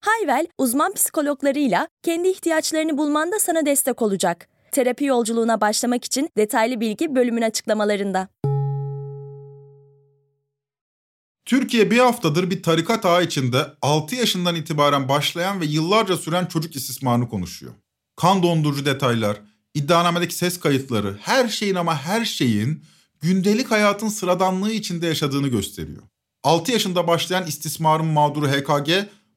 Hayvel, uzman psikologlarıyla kendi ihtiyaçlarını bulmanda sana destek olacak. Terapi yolculuğuna başlamak için detaylı bilgi bölümün açıklamalarında. Türkiye bir haftadır bir tarikat ağı içinde 6 yaşından itibaren başlayan ve yıllarca süren çocuk istismarını konuşuyor. Kan dondurucu detaylar, iddianamedeki ses kayıtları, her şeyin ama her şeyin gündelik hayatın sıradanlığı içinde yaşadığını gösteriyor. 6 yaşında başlayan istismarın mağduru HKG,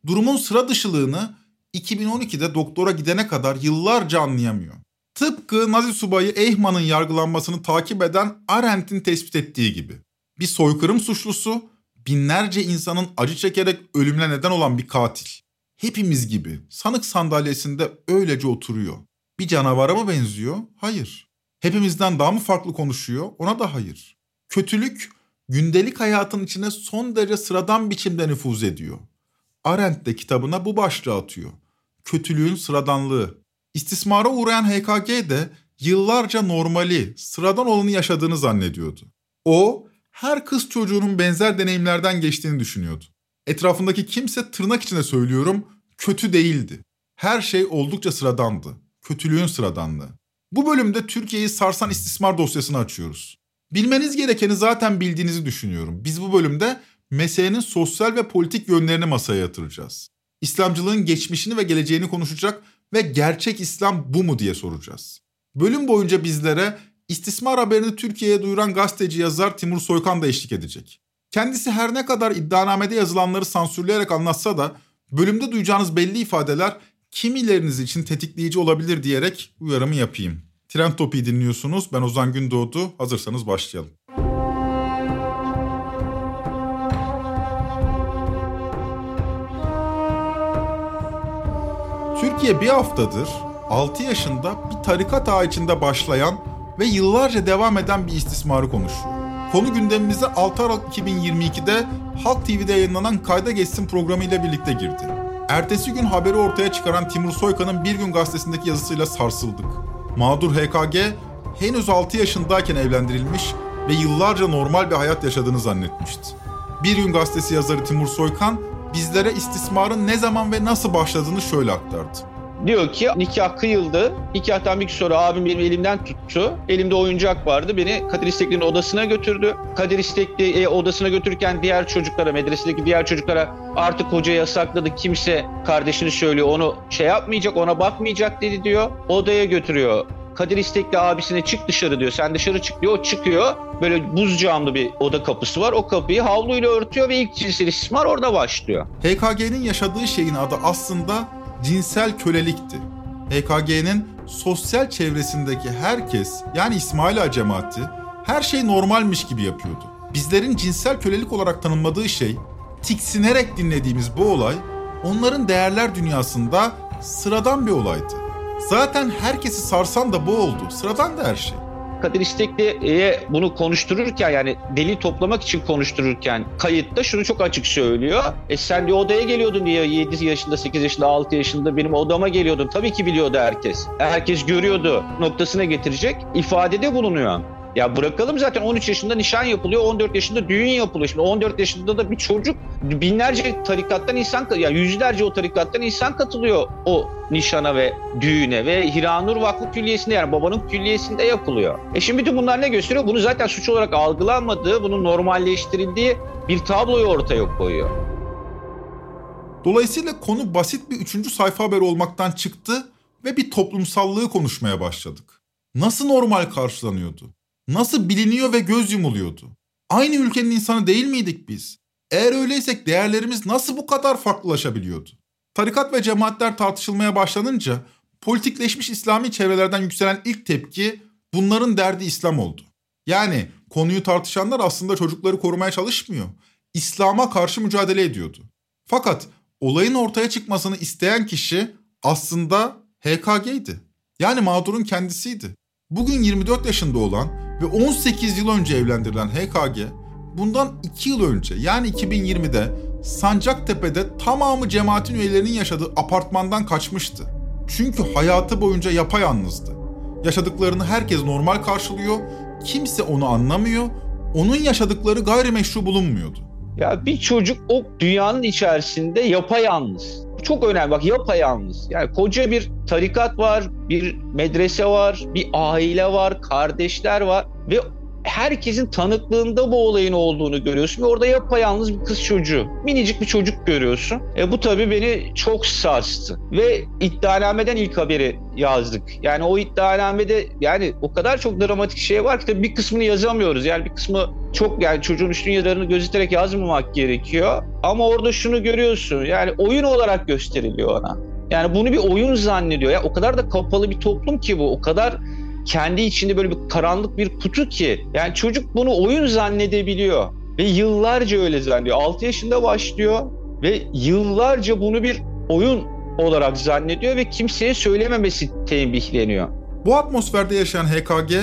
durumun sıra dışılığını 2012'de doktora gidene kadar yıllarca anlayamıyor. Tıpkı Nazi subayı Eyhmann'ın yargılanmasını takip eden Arendt'in tespit ettiği gibi. Bir soykırım suçlusu binlerce insanın acı çekerek ölümüne neden olan bir katil. Hepimiz gibi sanık sandalyesinde öylece oturuyor. Bir canavara mı benziyor? Hayır. Hepimizden daha mı farklı konuşuyor? Ona da hayır. Kötülük gündelik hayatın içine son derece sıradan biçimde nüfuz ediyor. Arendt de kitabına bu başlığı atıyor. Kötülüğün sıradanlığı. İstismara uğrayan HKG de yıllarca normali, sıradan olanı yaşadığını zannediyordu. O her kız çocuğunun benzer deneyimlerden geçtiğini düşünüyordu. Etrafındaki kimse tırnak içinde söylüyorum kötü değildi. Her şey oldukça sıradandı. Kötülüğün sıradanlığı. Bu bölümde Türkiye'yi sarsan istismar dosyasını açıyoruz. Bilmeniz gerekeni zaten bildiğinizi düşünüyorum. Biz bu bölümde meselenin sosyal ve politik yönlerini masaya yatıracağız. İslamcılığın geçmişini ve geleceğini konuşacak ve gerçek İslam bu mu diye soracağız. Bölüm boyunca bizlere İstismar haberini Türkiye'ye duyuran gazeteci yazar Timur Soykan da eşlik edecek. Kendisi her ne kadar iddianamede yazılanları sansürleyerek anlatsa da bölümde duyacağınız belli ifadeler kimileriniz için tetikleyici olabilir diyerek uyarımı yapayım. Trend Topi'yi dinliyorsunuz. Ben Ozan Gündoğdu. Hazırsanız başlayalım. Türkiye bir haftadır 6 yaşında bir tarikat içinde başlayan ve yıllarca devam eden bir istismarı konuşuyor. Konu gündemimize 6 Aralık 2022'de Halk TV'de yayınlanan Kayda Geçsin programı ile birlikte girdi. Ertesi gün haberi ortaya çıkaran Timur Soykan'ın Bir Gün gazetesindeki yazısıyla sarsıldık. Mağdur HKG henüz 6 yaşındayken evlendirilmiş ve yıllarca normal bir hayat yaşadığını zannetmişti. Bir Gün gazetesi yazarı Timur Soykan bizlere istismarın ne zaman ve nasıl başladığını şöyle aktardı. Diyor ki nikah kıyıldı. Nikahtan bir sonra abim benim elimden tuttu. Elimde oyuncak vardı. Beni Kadir İstekli'nin odasına götürdü. Kadir İstekli e, odasına götürürken diğer çocuklara, medresedeki diğer çocuklara artık hoca yasakladı. Kimse kardeşini söylüyor onu şey yapmayacak, ona bakmayacak dedi diyor. Odaya götürüyor. Kadir İstekli abisine çık dışarı diyor. Sen dışarı çık diyor. O çıkıyor. Böyle buz camlı bir oda kapısı var. O kapıyı havluyla örtüyor ve ilk cinsel istismar orada başlıyor. HKG'nin yaşadığı şeyin adı aslında cinsel kölelikti. HKG'nin sosyal çevresindeki herkes yani İsmail Ağa cemaati her şey normalmiş gibi yapıyordu. Bizlerin cinsel kölelik olarak tanımladığı şey, tiksinerek dinlediğimiz bu olay onların değerler dünyasında sıradan bir olaydı. Zaten herkesi sarsan da bu oldu. Sıradan da her şey. Kadir İstekli'ye bunu konuştururken yani delil toplamak için konuştururken kayıtta şunu çok açık söylüyor. E sen diyor odaya geliyordun diye 7 yaşında, 8 yaşında, 6 yaşında benim odama geliyordun. Tabii ki biliyordu herkes. Herkes görüyordu noktasına getirecek ifadede bulunuyor. Ya bırakalım zaten 13 yaşında nişan yapılıyor, 14 yaşında düğün yapılıyor. Şimdi 14 yaşında da bir çocuk binlerce tarikattan insan, ya yani yüzlerce o tarikattan insan katılıyor o nişana ve düğüne ve Hiranur Vakfı Külliyesi'nde yani babanın külliyesinde yapılıyor. E şimdi bütün bunlar ne gösteriyor? Bunu zaten suç olarak algılanmadığı, bunun normalleştirildiği bir tabloyu ortaya koyuyor. Dolayısıyla konu basit bir üçüncü sayfa haberi olmaktan çıktı ve bir toplumsallığı konuşmaya başladık. Nasıl normal karşılanıyordu? Nasıl biliniyor ve göz yumuluyordu? Aynı ülkenin insanı değil miydik biz? Eğer öyleysek değerlerimiz nasıl bu kadar farklılaşabiliyordu? Tarikat ve cemaatler tartışılmaya başlanınca politikleşmiş İslami çevrelerden yükselen ilk tepki bunların derdi İslam oldu. Yani konuyu tartışanlar aslında çocukları korumaya çalışmıyor. İslam'a karşı mücadele ediyordu. Fakat olayın ortaya çıkmasını isteyen kişi aslında HKG'ydi. Yani mağdurun kendisiydi. Bugün 24 yaşında olan ve 18 yıl önce evlendirilen HKG bundan 2 yıl önce yani 2020'de Sancaktepe'de tamamı cemaatin üyelerinin yaşadığı apartmandan kaçmıştı. Çünkü hayatı boyunca yapayalnızdı. Yaşadıklarını herkes normal karşılıyor, kimse onu anlamıyor, onun yaşadıkları gayrimeşru bulunmuyordu. Ya bir çocuk o dünyanın içerisinde yapayalnız. Çok önemli bak yapayalnız. Yani koca bir tarikat var, bir medrese var, bir aile var, kardeşler var ve herkesin tanıklığında bu olayın olduğunu görüyorsun ve orada yapayalnız bir kız çocuğu. Minicik bir çocuk görüyorsun. E bu tabii beni çok sarstı. Ve iddianameden ilk haberi yazdık. Yani o iddianamede yani o kadar çok dramatik şey var ki bir kısmını yazamıyoruz. Yani bir kısmı çok yani çocuğun üstün yazarını gözeterek yazmamak gerekiyor. Ama orada şunu görüyorsun. Yani oyun olarak gösteriliyor ona. Yani bunu bir oyun zannediyor. Ya o kadar da kapalı bir toplum ki bu. O kadar kendi içinde böyle bir karanlık bir kutu ki yani çocuk bunu oyun zannedebiliyor ve yıllarca öyle zannediyor. 6 yaşında başlıyor ve yıllarca bunu bir oyun olarak zannediyor ve kimseye söylememesi tembihleniyor. Bu atmosferde yaşayan HKG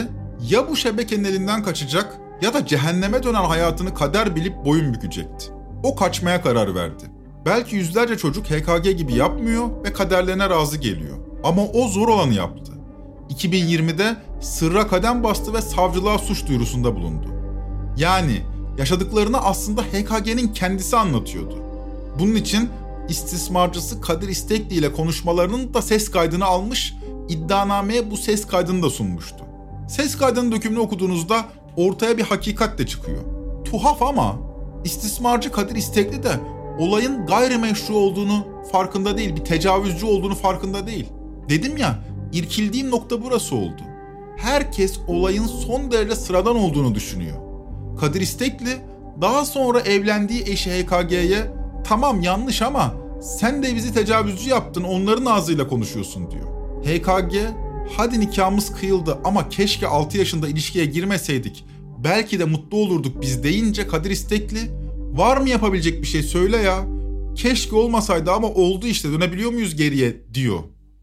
ya bu şebekenin elinden kaçacak ya da cehenneme dönen hayatını kader bilip boyun bükecekti. O kaçmaya karar verdi. Belki yüzlerce çocuk HKG gibi yapmıyor ve kaderlerine razı geliyor. Ama o zor olanı yaptı. 2020'de sırra kadem bastı ve savcılığa suç duyurusunda bulundu. Yani yaşadıklarını aslında HKG'nin kendisi anlatıyordu. Bunun için istismarcısı Kadir İstekli ile konuşmalarının da ses kaydını almış, iddianameye bu ses kaydını da sunmuştu. Ses kaydının dökümünü okuduğunuzda ortaya bir hakikat de çıkıyor. Tuhaf ama istismarcı Kadir İstekli de olayın gayrimeşru olduğunu farkında değil, bir tecavüzcü olduğunu farkında değil. Dedim ya, irkildiğim nokta burası oldu. Herkes olayın son derece sıradan olduğunu düşünüyor. Kadir İstekli daha sonra evlendiği eşi HKG'ye tamam yanlış ama sen de bizi tecavüzcü yaptın onların ağzıyla konuşuyorsun diyor. HKG hadi nikahımız kıyıldı ama keşke 6 yaşında ilişkiye girmeseydik belki de mutlu olurduk biz deyince Kadir İstekli var mı yapabilecek bir şey söyle ya keşke olmasaydı ama oldu işte dönebiliyor muyuz geriye diyor.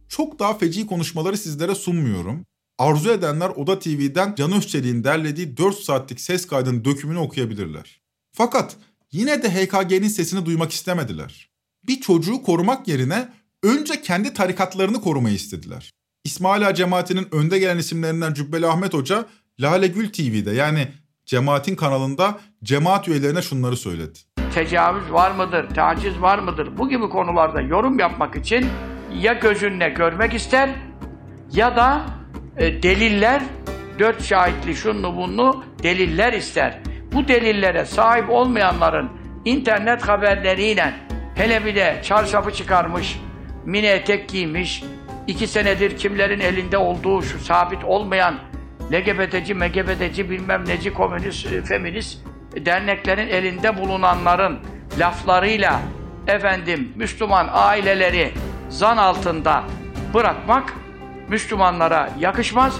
Çok daha feci konuşmaları sizlere sunmuyorum. Arzu edenler Oda TV'den Can Özçelik'in derlediği 4 saatlik ses kaydının dökümünü okuyabilirler. Fakat yine de HKG'nin sesini duymak istemediler. Bir çocuğu korumak yerine önce kendi tarikatlarını korumayı istediler. İsmaila cemaatinin önde gelen isimlerinden Cübbeli Ahmet Hoca Lale Gül TV'de yani cemaatin kanalında cemaat üyelerine şunları söyledi. Tecavüz var mıdır, taciz var mıdır? Bu gibi konularda yorum yapmak için ya gözünle görmek ister ya da e, deliller, dört şahitli şunlu bunlu deliller ister. Bu delillere sahip olmayanların internet haberleriyle hele bir de çarşafı çıkarmış, mini etek giymiş, iki senedir kimlerin elinde olduğu şu sabit olmayan LGBT'ci, MGBT'ci bilmem neci komünist, e, feminist derneklerin elinde bulunanların laflarıyla efendim Müslüman aileleri zan altında bırakmak Müslümanlara yakışmaz.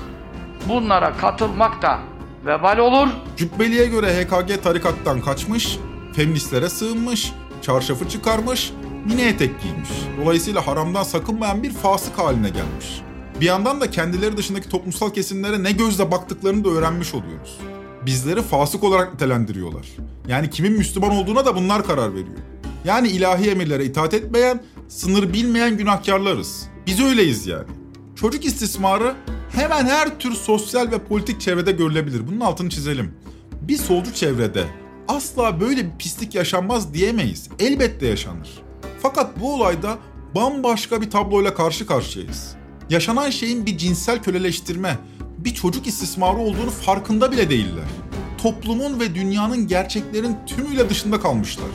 Bunlara katılmak da vebal olur. Cübbeli'ye göre HKG tarikattan kaçmış, feministlere sığınmış, çarşafı çıkarmış, mini etek giymiş. Dolayısıyla haramdan sakınmayan bir fasık haline gelmiş. Bir yandan da kendileri dışındaki toplumsal kesimlere ne gözle baktıklarını da öğrenmiş oluyoruz. Bizleri fasık olarak nitelendiriyorlar. Yani kimin Müslüman olduğuna da bunlar karar veriyor. Yani ilahi emirlere itaat etmeyen, sınır bilmeyen günahkarlarız. Biz öyleyiz yani. Çocuk istismarı hemen her tür sosyal ve politik çevrede görülebilir. Bunun altını çizelim. Bir solcu çevrede asla böyle bir pislik yaşanmaz diyemeyiz. Elbette yaşanır. Fakat bu olayda bambaşka bir tabloyla karşı karşıyayız. Yaşanan şeyin bir cinsel köleleştirme, bir çocuk istismarı olduğunu farkında bile değiller. Toplumun ve dünyanın gerçeklerin tümüyle dışında kalmışlar.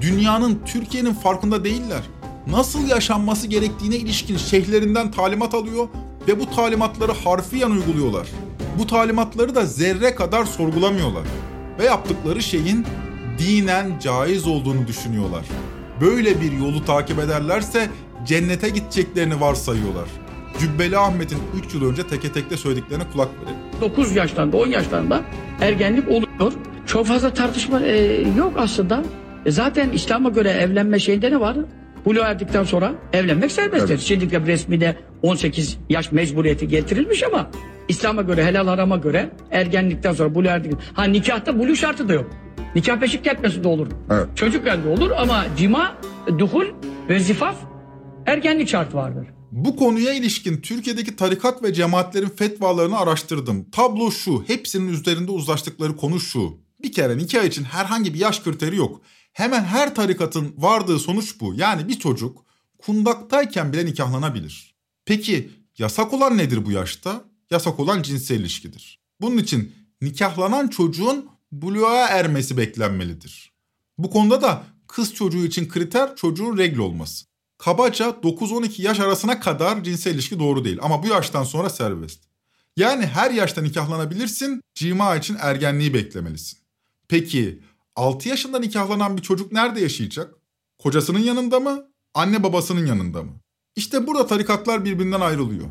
Dünyanın, Türkiye'nin farkında değiller. Nasıl yaşanması gerektiğine ilişkin şeyhlerinden talimat alıyor ve bu talimatları harfiyen uyguluyorlar. Bu talimatları da zerre kadar sorgulamıyorlar. Ve yaptıkları şeyin dinen caiz olduğunu düşünüyorlar. Böyle bir yolu takip ederlerse cennete gideceklerini varsayıyorlar. Cübbeli Ahmet'in 3 yıl önce teke tekte söylediklerine kulak verelim. 9 yaşlarında, 10 yaşlarında ergenlik oluyor. Çok fazla tartışma e, yok aslında. E zaten İslam'a göre evlenme şeyinde ne var? Buluğa erdikten sonra evlenmek serbesttir. Şimdi resmi de 18 yaş mecburiyeti getirilmiş ama İslam'a göre, helal harama göre ergenlikten sonra buluğa erdik. Ha nikahta buluğ şartı da yok. Nikah beşik kertmesi de olur. Evet. Çocuk elde olur ama cima, duhul ve zifaf ergenlik şartı vardır. Bu konuya ilişkin Türkiye'deki tarikat ve cemaatlerin fetvalarını araştırdım. Tablo şu, hepsinin üzerinde uzlaştıkları konu şu. Bir kere nikah için herhangi bir yaş kriteri yok. Hemen her tarikatın vardığı sonuç bu. Yani bir çocuk kundaktayken bile nikahlanabilir. Peki yasak olan nedir bu yaşta? Yasak olan cinsel ilişkidir. Bunun için nikahlanan çocuğun buluğa ermesi beklenmelidir. Bu konuda da kız çocuğu için kriter çocuğun regl olması. Kabaca 9-12 yaş arasına kadar cinsel ilişki doğru değil ama bu yaştan sonra serbest. Yani her yaşta nikahlanabilirsin, cima için ergenliği beklemelisin. Peki 6 yaşında nikahlanan bir çocuk nerede yaşayacak? Kocasının yanında mı? Anne babasının yanında mı? İşte burada tarikatlar birbirinden ayrılıyor.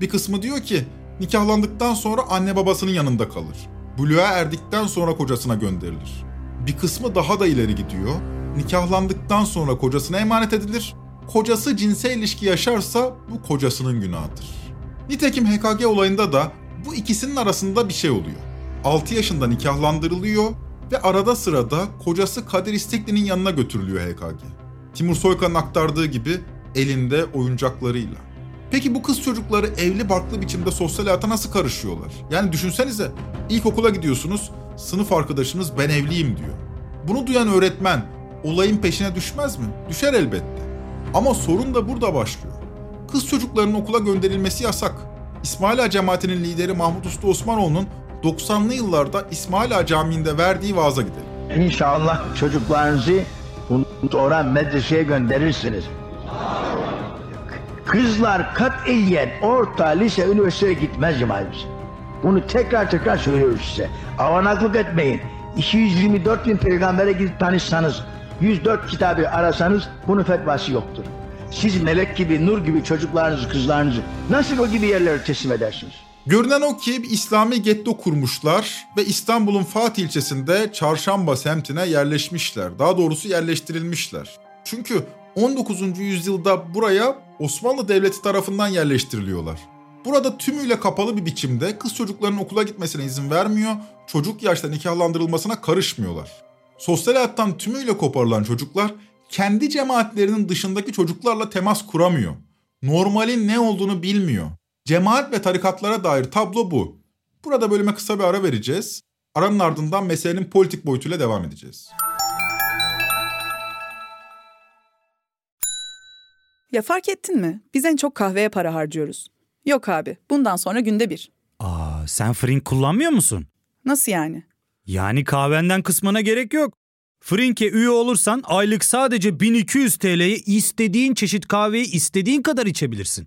Bir kısmı diyor ki nikahlandıktan sonra anne babasının yanında kalır. Buluğa erdikten sonra kocasına gönderilir. Bir kısmı daha da ileri gidiyor. Nikahlandıktan sonra kocasına emanet edilir. Kocası cinsel ilişki yaşarsa bu kocasının günahıdır. Nitekim HKG olayında da bu ikisinin arasında bir şey oluyor. 6 yaşında nikahlandırılıyor ve arada sırada kocası Kadir İstekli'nin yanına götürülüyor HKG. Timur Soykan'ın aktardığı gibi elinde oyuncaklarıyla. Peki bu kız çocukları evli barklı biçimde sosyal hayata nasıl karışıyorlar? Yani düşünsenize ilkokula gidiyorsunuz, sınıf arkadaşınız ben evliyim diyor. Bunu duyan öğretmen olayın peşine düşmez mi? Düşer elbette. Ama sorun da burada başlıyor. Kız çocuklarının okula gönderilmesi yasak. İsmaila cemaatinin lideri Mahmut Usta Osmanoğlu'nun 90'lı yıllarda İsmaila Camii'nde verdiği vaaza gidelim. İnşallah çocuklarınızı sonra medreseye gönderirsiniz. Kızlar katiyen orta, lise, üniversiteye gitmez cemaatimiz. Bunu tekrar tekrar söylüyoruz size. Avanaklık etmeyin. 224 bin peygambere gidip tanışsanız, 104 kitabı arasanız bunun fetvası yoktur. Siz melek gibi, nur gibi çocuklarınızı, kızlarınızı nasıl o gibi yerlere teslim edersiniz? Görünen o ki bir İslami getto kurmuşlar ve İstanbul'un Fatih ilçesinde Çarşamba semtine yerleşmişler. Daha doğrusu yerleştirilmişler. Çünkü 19. yüzyılda buraya Osmanlı Devleti tarafından yerleştiriliyorlar. Burada tümüyle kapalı bir biçimde kız çocuklarının okula gitmesine izin vermiyor, çocuk yaşta nikahlandırılmasına karışmıyorlar. Sosyal hayattan tümüyle koparılan çocuklar kendi cemaatlerinin dışındaki çocuklarla temas kuramıyor. Normalin ne olduğunu bilmiyor. Cemaat ve tarikatlara dair tablo bu. Burada bölüme kısa bir ara vereceğiz. Aranın ardından meselenin politik boyutuyla devam edeceğiz. Ya fark ettin mi? Biz en çok kahveye para harcıyoruz. Yok abi, bundan sonra günde bir. Aa, sen Frink kullanmıyor musun? Nasıl yani? Yani kahvenden kısmına gerek yok. Frink'e üye olursan aylık sadece 1200 TL'ye istediğin çeşit kahveyi istediğin kadar içebilirsin.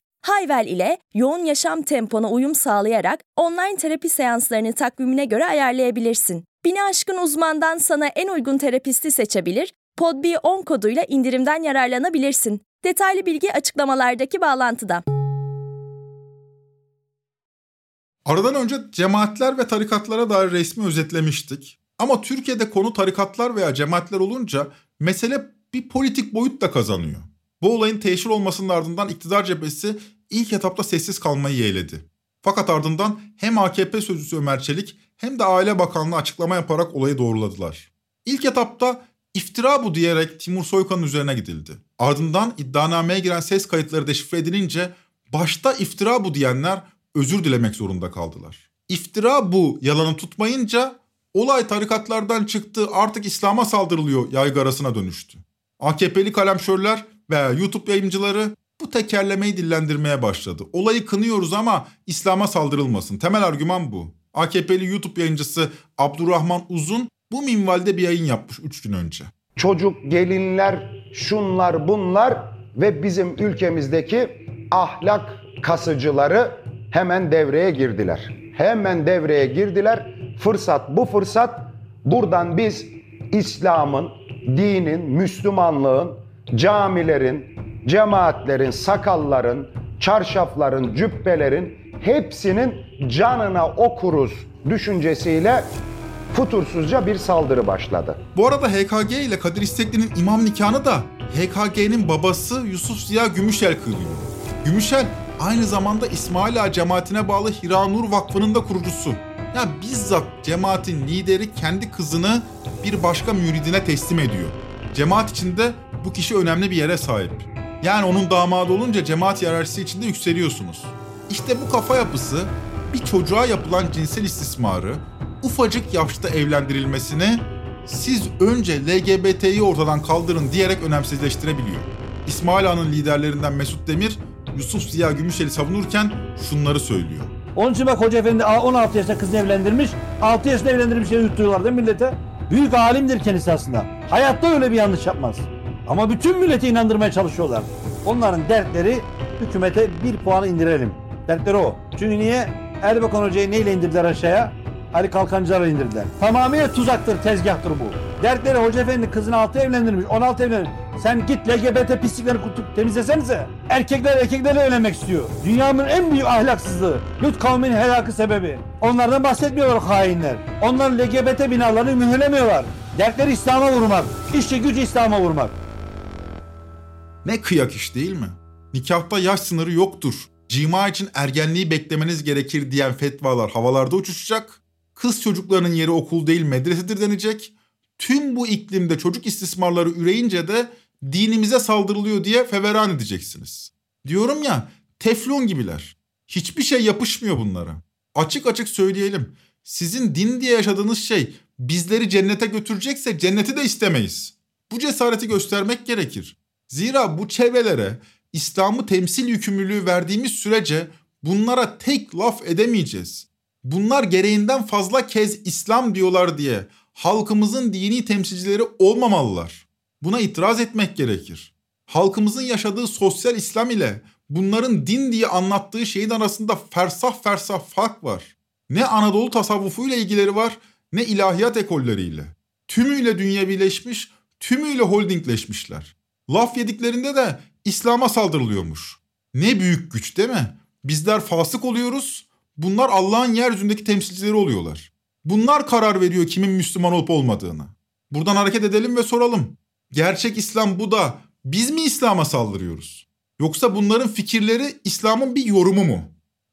Hayvel ile yoğun yaşam tempona uyum sağlayarak online terapi seanslarını takvimine göre ayarlayabilirsin. Bini aşkın uzmandan sana en uygun terapisti seçebilir, podb10 koduyla indirimden yararlanabilirsin. Detaylı bilgi açıklamalardaki bağlantıda. Aradan önce cemaatler ve tarikatlara dair resmi özetlemiştik. Ama Türkiye'de konu tarikatlar veya cemaatler olunca mesele bir politik boyut da kazanıyor. Bu olayın teşhir olmasının ardından iktidar cephesi ilk etapta sessiz kalmayı yeğledi. Fakat ardından hem AKP sözcüsü Ömer Çelik hem de Aile Bakanlığı açıklama yaparak olayı doğruladılar. İlk etapta iftira bu diyerek Timur Soykan'ın üzerine gidildi. Ardından iddianameye giren ses kayıtları deşifre edilince başta iftira bu diyenler özür dilemek zorunda kaldılar. İftira bu yalanı tutmayınca olay tarikatlardan çıktı artık İslam'a saldırılıyor yaygarasına dönüştü. AKP'li kalemşörler veya YouTube yayıncıları bu tekerlemeyi dillendirmeye başladı. Olayı kınıyoruz ama İslam'a saldırılmasın. Temel argüman bu. AKP'li YouTube yayıncısı Abdurrahman Uzun bu minvalde bir yayın yapmış 3 gün önce. Çocuk, gelinler, şunlar bunlar ve bizim ülkemizdeki ahlak kasıcıları hemen devreye girdiler. Hemen devreye girdiler. Fırsat bu fırsat. Buradan biz İslam'ın, dinin, Müslümanlığın, camilerin, cemaatlerin, sakalların, çarşafların, cübbelerin hepsinin canına okuruz düşüncesiyle futursuzca bir saldırı başladı. Bu arada HKG ile Kadir İstekli'nin imam nikahını da HKG'nin babası Yusuf Ziya Gümüşel kılıyor. Gümüşel aynı zamanda İsmail Ağa cemaatine bağlı Hiranur Vakfı'nın da kurucusu. Ya bizzat cemaatin lideri kendi kızını bir başka müridine teslim ediyor. Cemaat içinde bu kişi önemli bir yere sahip. Yani onun damadı olunca cemaat hiyerarşisi içinde yükseliyorsunuz. İşte bu kafa yapısı bir çocuğa yapılan cinsel istismarı, ufacık yaşta evlendirilmesini siz önce LGBT'yi ortadan kaldırın diyerek önemsizleştirebiliyor. İsmail Ağa'nın liderlerinden Mesut Demir, Yusuf Ziya Gümüşel'i savunurken şunları söylüyor. Onun için bak Hoca Efendi 16 yaşında kızını evlendirmiş. 6 yaşında evlendirmiş yutturuyorlar değil mi millete? Büyük alimdir kendisi aslında. Hayatta öyle bir yanlış yapmaz. Ama bütün milleti inandırmaya çalışıyorlar. Onların dertleri hükümete bir puanı indirelim. Dertleri o. Çünkü niye? Erbakan Hoca'yı neyle indirdiler aşağıya? Ali Kalkancılar'la indirdiler. Tamamıyla tuzaktır, tezgahtır bu. Dertleri Hoca Efendi kızını 6 evlendirmiş, 16 evlendirmiş. Sen git LGBT pisliklerini kutup temizlesenize. Erkekler erkeklerle evlenmek istiyor. Dünyanın en büyük ahlaksızlığı. Lut kavminin helakı sebebi. Onlardan bahsetmiyorlar hainler. Onların LGBT binalarını mühürlemiyorlar. Dertleri İslam'a vurmak. İşçi gücü İslam'a vurmak. Ne kıyak iş değil mi? Nikahta yaş sınırı yoktur. Cima için ergenliği beklemeniz gerekir diyen fetvalar havalarda uçuşacak. Kız çocuklarının yeri okul değil medresedir denecek. Tüm bu iklimde çocuk istismarları üreyince de dinimize saldırılıyor diye feveran edeceksiniz. Diyorum ya teflon gibiler. Hiçbir şey yapışmıyor bunlara. Açık açık söyleyelim. Sizin din diye yaşadığınız şey bizleri cennete götürecekse cenneti de istemeyiz. Bu cesareti göstermek gerekir. Zira bu çevrelere İslam'ı temsil yükümlülüğü verdiğimiz sürece bunlara tek laf edemeyeceğiz. Bunlar gereğinden fazla kez İslam diyorlar diye halkımızın dini temsilcileri olmamalılar. Buna itiraz etmek gerekir. Halkımızın yaşadığı sosyal İslam ile bunların din diye anlattığı şeyin arasında fersah fersah fark var. Ne Anadolu tasavvufuyla ilgileri var ne ilahiyat ekolleriyle. Tümüyle dünyevileşmiş, tümüyle holdingleşmişler. Laf yediklerinde de İslam'a saldırılıyormuş. Ne büyük güç değil mi? Bizler fasık oluyoruz, bunlar Allah'ın yeryüzündeki temsilcileri oluyorlar. Bunlar karar veriyor kimin Müslüman olup olmadığını. Buradan hareket edelim ve soralım. Gerçek İslam bu da biz mi İslam'a saldırıyoruz? Yoksa bunların fikirleri İslam'ın bir yorumu mu?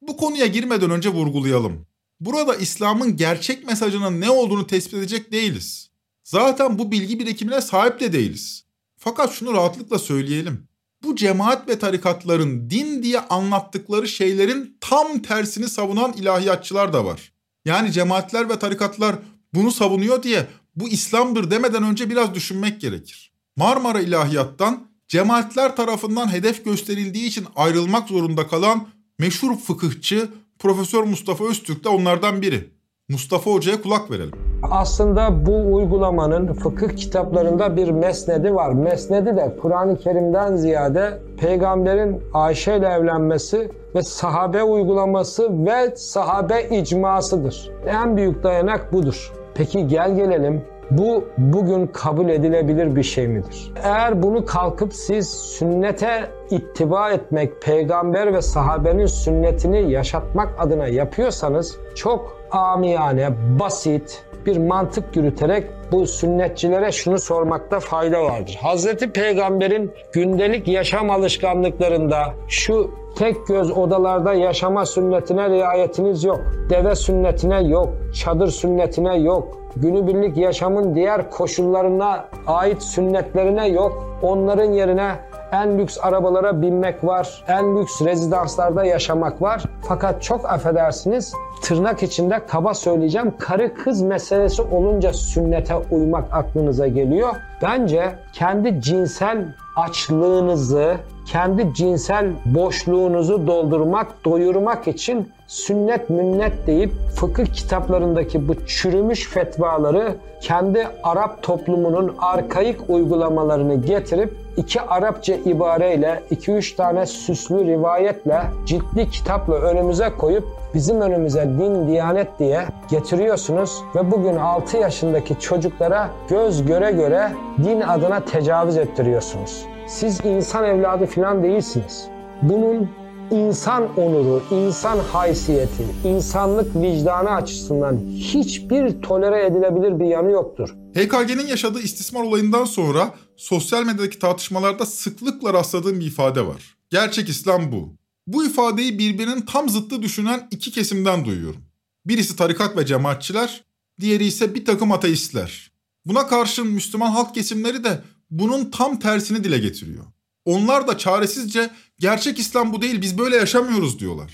Bu konuya girmeden önce vurgulayalım. Burada İslam'ın gerçek mesajının ne olduğunu tespit edecek değiliz. Zaten bu bilgi birikimine sahip de değiliz. Fakat şunu rahatlıkla söyleyelim. Bu cemaat ve tarikatların din diye anlattıkları şeylerin tam tersini savunan ilahiyatçılar da var. Yani cemaatler ve tarikatlar bunu savunuyor diye bu İslam'dır demeden önce biraz düşünmek gerekir. Marmara ilahiyattan cemaatler tarafından hedef gösterildiği için ayrılmak zorunda kalan meşhur fıkıhçı Profesör Mustafa Öztürk de onlardan biri. Mustafa Hoca'ya kulak verelim. Aslında bu uygulamanın fıkıh kitaplarında bir mesnedi var. Mesnedi de Kur'an-ı Kerim'den ziyade peygamberin Ayşe ile evlenmesi ve sahabe uygulaması ve sahabe icmasıdır. En büyük dayanak budur. Peki gel gelelim bu bugün kabul edilebilir bir şey midir? Eğer bunu kalkıp siz sünnete ittiba etmek, peygamber ve sahabenin sünnetini yaşatmak adına yapıyorsanız çok amiyane, basit bir mantık yürüterek bu sünnetçilere şunu sormakta fayda vardır. Hazreti Peygamber'in gündelik yaşam alışkanlıklarında şu tek göz odalarda yaşama sünnetine riayetiniz yok. Deve sünnetine yok. Çadır sünnetine yok. Günübirlik yaşamın diğer koşullarına ait sünnetlerine yok. Onların yerine en lüks arabalara binmek var, en lüks rezidanslarda yaşamak var. Fakat çok affedersiniz tırnak içinde kaba söyleyeceğim karı kız meselesi olunca sünnete uymak aklınıza geliyor. Bence kendi cinsel açlığınızı, kendi cinsel boşluğunuzu doldurmak, doyurmak için sünnet münnet deyip fıkıh kitaplarındaki bu çürümüş fetvaları kendi Arap toplumunun arkaik uygulamalarını getirip iki Arapça ibareyle, iki üç tane süslü rivayetle, ciddi kitapla önümüze koyup bizim önümüze din, diyanet diye getiriyorsunuz ve bugün 6 yaşındaki çocuklara göz göre göre din adına tecavüz ettiriyorsunuz. Siz insan evladı falan değilsiniz. Bunun insan onuru, insan haysiyeti, insanlık vicdanı açısından hiçbir tolere edilebilir bir yanı yoktur. HKG'nin yaşadığı istismar olayından sonra sosyal medyadaki tartışmalarda sıklıkla rastladığım bir ifade var. Gerçek İslam bu. Bu ifadeyi birbirinin tam zıttı düşünen iki kesimden duyuyorum. Birisi tarikat ve cemaatçiler, diğeri ise bir takım ateistler. Buna karşın Müslüman halk kesimleri de bunun tam tersini dile getiriyor. Onlar da çaresizce gerçek İslam bu değil biz böyle yaşamıyoruz diyorlar.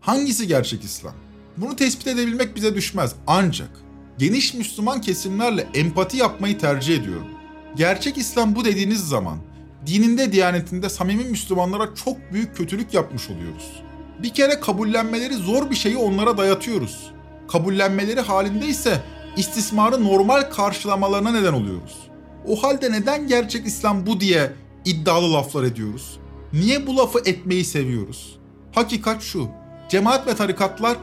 Hangisi gerçek İslam? Bunu tespit edebilmek bize düşmez ancak geniş Müslüman kesimlerle empati yapmayı tercih ediyorum. Gerçek İslam bu dediğiniz zaman dininde diyanetinde samimi Müslümanlara çok büyük kötülük yapmış oluyoruz. Bir kere kabullenmeleri zor bir şeyi onlara dayatıyoruz. Kabullenmeleri halinde ise istismarı normal karşılamalarına neden oluyoruz. O halde neden gerçek İslam bu diye iddialı laflar ediyoruz? Niye bu lafı etmeyi seviyoruz? Hakikat şu. Cemaat ve tarikatlar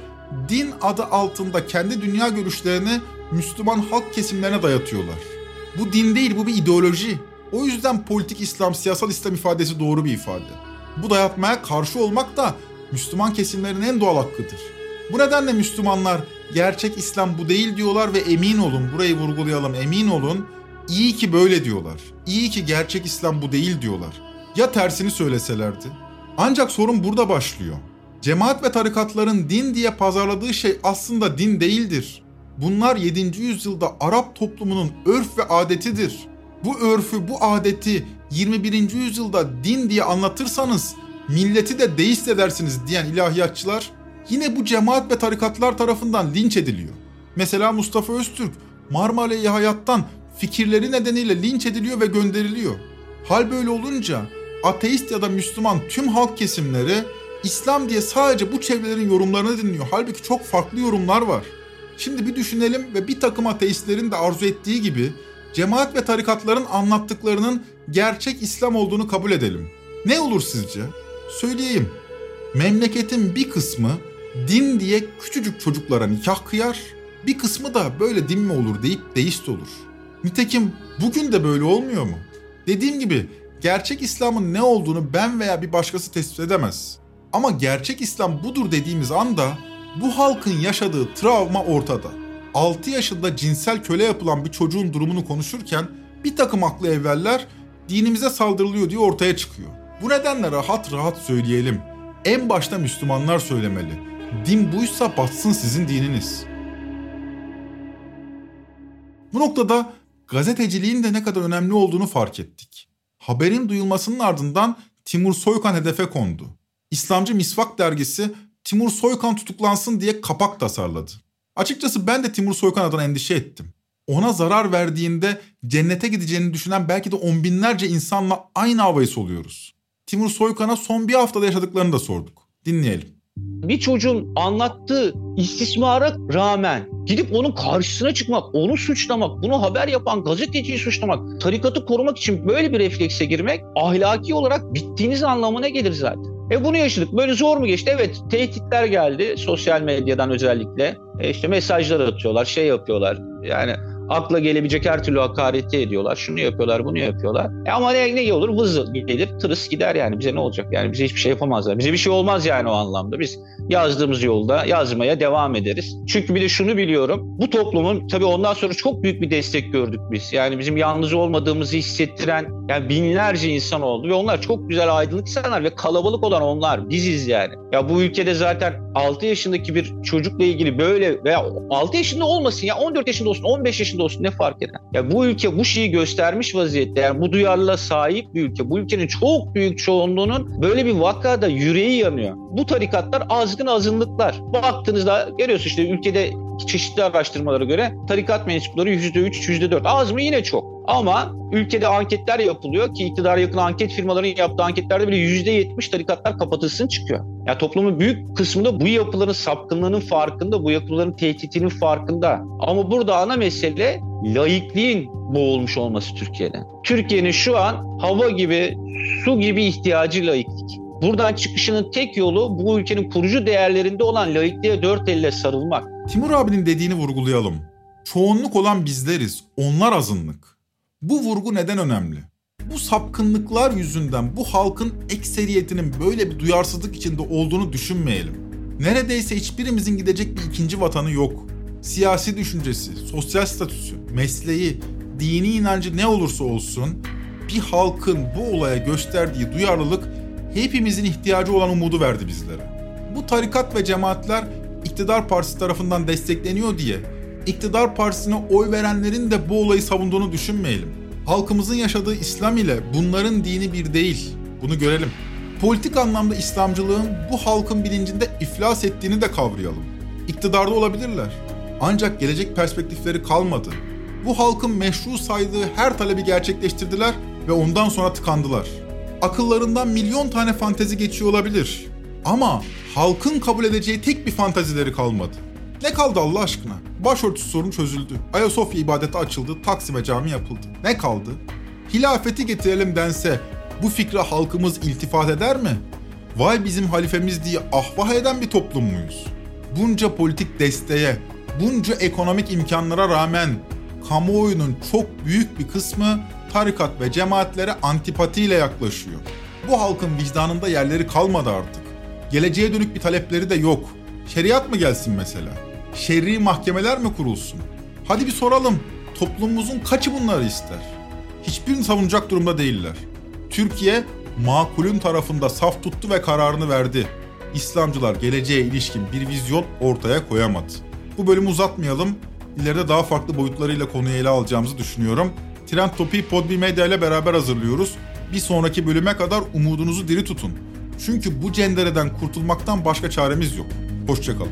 din adı altında kendi dünya görüşlerini Müslüman halk kesimlerine dayatıyorlar. Bu din değil, bu bir ideoloji. O yüzden politik İslam, siyasal İslam ifadesi doğru bir ifade. Bu dayatmaya karşı olmak da Müslüman kesimlerin en doğal hakkıdır. Bu nedenle Müslümanlar gerçek İslam bu değil diyorlar ve emin olun, burayı vurgulayalım, emin olun. İyi ki böyle diyorlar. İyi ki gerçek İslam bu değil diyorlar. Ya tersini söyleselerdi? Ancak sorun burada başlıyor. Cemaat ve tarikatların din diye pazarladığı şey aslında din değildir. Bunlar 7. yüzyılda Arap toplumunun örf ve adetidir. Bu örfü, bu adeti 21. yüzyılda din diye anlatırsanız milleti de deist edersiniz diyen ilahiyatçılar yine bu cemaat ve tarikatlar tarafından linç ediliyor. Mesela Mustafa Öztürk Marmara Hayat'tan fikirleri nedeniyle linç ediliyor ve gönderiliyor. Hal böyle olunca ateist ya da Müslüman tüm halk kesimleri İslam diye sadece bu çevrelerin yorumlarını dinliyor. Halbuki çok farklı yorumlar var. Şimdi bir düşünelim ve bir takım ateistlerin de arzu ettiği gibi cemaat ve tarikatların anlattıklarının gerçek İslam olduğunu kabul edelim. Ne olur sizce? Söyleyeyim. Memleketin bir kısmı din diye küçücük çocuklara nikah kıyar, bir kısmı da böyle din mi olur deyip deist olur. Nitekim bugün de böyle olmuyor mu? Dediğim gibi gerçek İslam'ın ne olduğunu ben veya bir başkası tespit edemez. Ama gerçek İslam budur dediğimiz anda bu halkın yaşadığı travma ortada. 6 yaşında cinsel köle yapılan bir çocuğun durumunu konuşurken bir takım aklı evveller dinimize saldırılıyor diye ortaya çıkıyor. Bu nedenle rahat rahat söyleyelim. En başta Müslümanlar söylemeli. Din buysa batsın sizin dininiz. Bu noktada gazeteciliğin de ne kadar önemli olduğunu fark ettik. Haberin duyulmasının ardından Timur Soykan hedefe kondu. İslamcı Misvak dergisi Timur Soykan tutuklansın diye kapak tasarladı. Açıkçası ben de Timur Soykan adına endişe ettim. Ona zarar verdiğinde cennete gideceğini düşünen belki de on binlerce insanla aynı havayı soluyoruz. Timur Soykan'a son bir haftada yaşadıklarını da sorduk. Dinleyelim. Bir çocuğun anlattığı istismara rağmen gidip onun karşısına çıkmak, onu suçlamak, bunu haber yapan gazeteciyi suçlamak, tarikatı korumak için böyle bir reflekse girmek ahlaki olarak bittiğiniz anlamına gelir zaten. E bunu yaşadık. Böyle zor mu geçti? Evet tehditler geldi sosyal medyadan özellikle. E işte mesajlar atıyorlar, şey yapıyorlar. Yani akla gelebilecek her türlü hakareti ediyorlar. Şunu yapıyorlar, bunu yapıyorlar. E ama ne, ne olur? Vız gelir, tırıs gider yani. Bize ne olacak? Yani bize hiçbir şey yapamazlar. Bize bir şey olmaz yani o anlamda. Biz yazdığımız yolda yazmaya devam ederiz. Çünkü bir de şunu biliyorum. Bu toplumun tabii ondan sonra çok büyük bir destek gördük biz. Yani bizim yalnız olmadığımızı hissettiren yani binlerce insan oldu ve onlar çok güzel aydınlık insanlar ve kalabalık olan onlar biziz yani. Ya bu ülkede zaten 6 yaşındaki bir çocukla ilgili böyle veya 6 yaşında olmasın ya 14 yaşında olsun 15 yaşında olsun ne fark eder? Ya bu ülke bu şeyi göstermiş vaziyette. Yani bu duyarlılığa sahip bir ülke. Bu ülkenin çok büyük çoğunluğunun böyle bir vakada yüreği yanıyor. Bu tarikatlar azgın azınlıklar. Baktığınızda görüyorsunuz işte ülkede çeşitli araştırmalara göre tarikat mensupları %3, %4. Az mı? Yine çok. Ama ülkede anketler yapılıyor ki iktidara yakın anket firmaların yaptığı anketlerde bile %70 tarikatlar kapatılsın çıkıyor. Yani toplumun büyük kısmında bu yapıların sapkınlığının farkında, bu yapıların tehditinin farkında. Ama burada ana mesele laikliğin boğulmuş olması Türkiye'de. Türkiye'nin şu an hava gibi, su gibi ihtiyacı laiklik. Buradan çıkışının tek yolu bu ülkenin kurucu değerlerinde olan laikliğe dört elle sarılmak. Timur abinin dediğini vurgulayalım. Çoğunluk olan bizleriz, onlar azınlık. Bu vurgu neden önemli? Bu sapkınlıklar yüzünden bu halkın ekseriyetinin böyle bir duyarsızlık içinde olduğunu düşünmeyelim. Neredeyse hiçbirimizin gidecek bir ikinci vatanı yok. Siyasi düşüncesi, sosyal statüsü, mesleği, dini inancı ne olursa olsun bir halkın bu olaya gösterdiği duyarlılık hepimizin ihtiyacı olan umudu verdi bizlere. Bu tarikat ve cemaatler iktidar partisi tarafından destekleniyor diye iktidar partisine oy verenlerin de bu olayı savunduğunu düşünmeyelim. Halkımızın yaşadığı İslam ile bunların dini bir değil. Bunu görelim. Politik anlamda İslamcılığın bu halkın bilincinde iflas ettiğini de kavrayalım. İktidarda olabilirler. Ancak gelecek perspektifleri kalmadı. Bu halkın meşru saydığı her talebi gerçekleştirdiler ve ondan sonra tıkandılar. Akıllarından milyon tane fantezi geçiyor olabilir. Ama halkın kabul edeceği tek bir fantazileri kalmadı. Ne kaldı Allah aşkına? Başörtüsü sorunu çözüldü. Ayasofya ibadeti açıldı, Taksim'e cami yapıldı. Ne kaldı? Hilafeti getirelim dense bu fikre halkımız iltifat eder mi? Vay bizim halifemiz diye ahvah eden bir toplum muyuz? Bunca politik desteğe, bunca ekonomik imkanlara rağmen kamuoyunun çok büyük bir kısmı tarikat ve cemaatlere antipatiyle yaklaşıyor. Bu halkın vicdanında yerleri kalmadı artık. Geleceğe dönük bir talepleri de yok. Şeriat mı gelsin mesela? Şerri mahkemeler mi kurulsun? Hadi bir soralım. Toplumumuzun kaçı bunları ister? Hiçbirini savunacak durumda değiller. Türkiye makulün tarafında saf tuttu ve kararını verdi. İslamcılar geleceğe ilişkin bir vizyon ortaya koyamadı. Bu bölümü uzatmayalım. İleride daha farklı boyutlarıyla konuyu ele alacağımızı düşünüyorum. Trend Topi'yi Podbi Medya ile beraber hazırlıyoruz. Bir sonraki bölüme kadar umudunuzu diri tutun. Çünkü bu cendereden kurtulmaktan başka çaremiz yok. Hoşçakalın.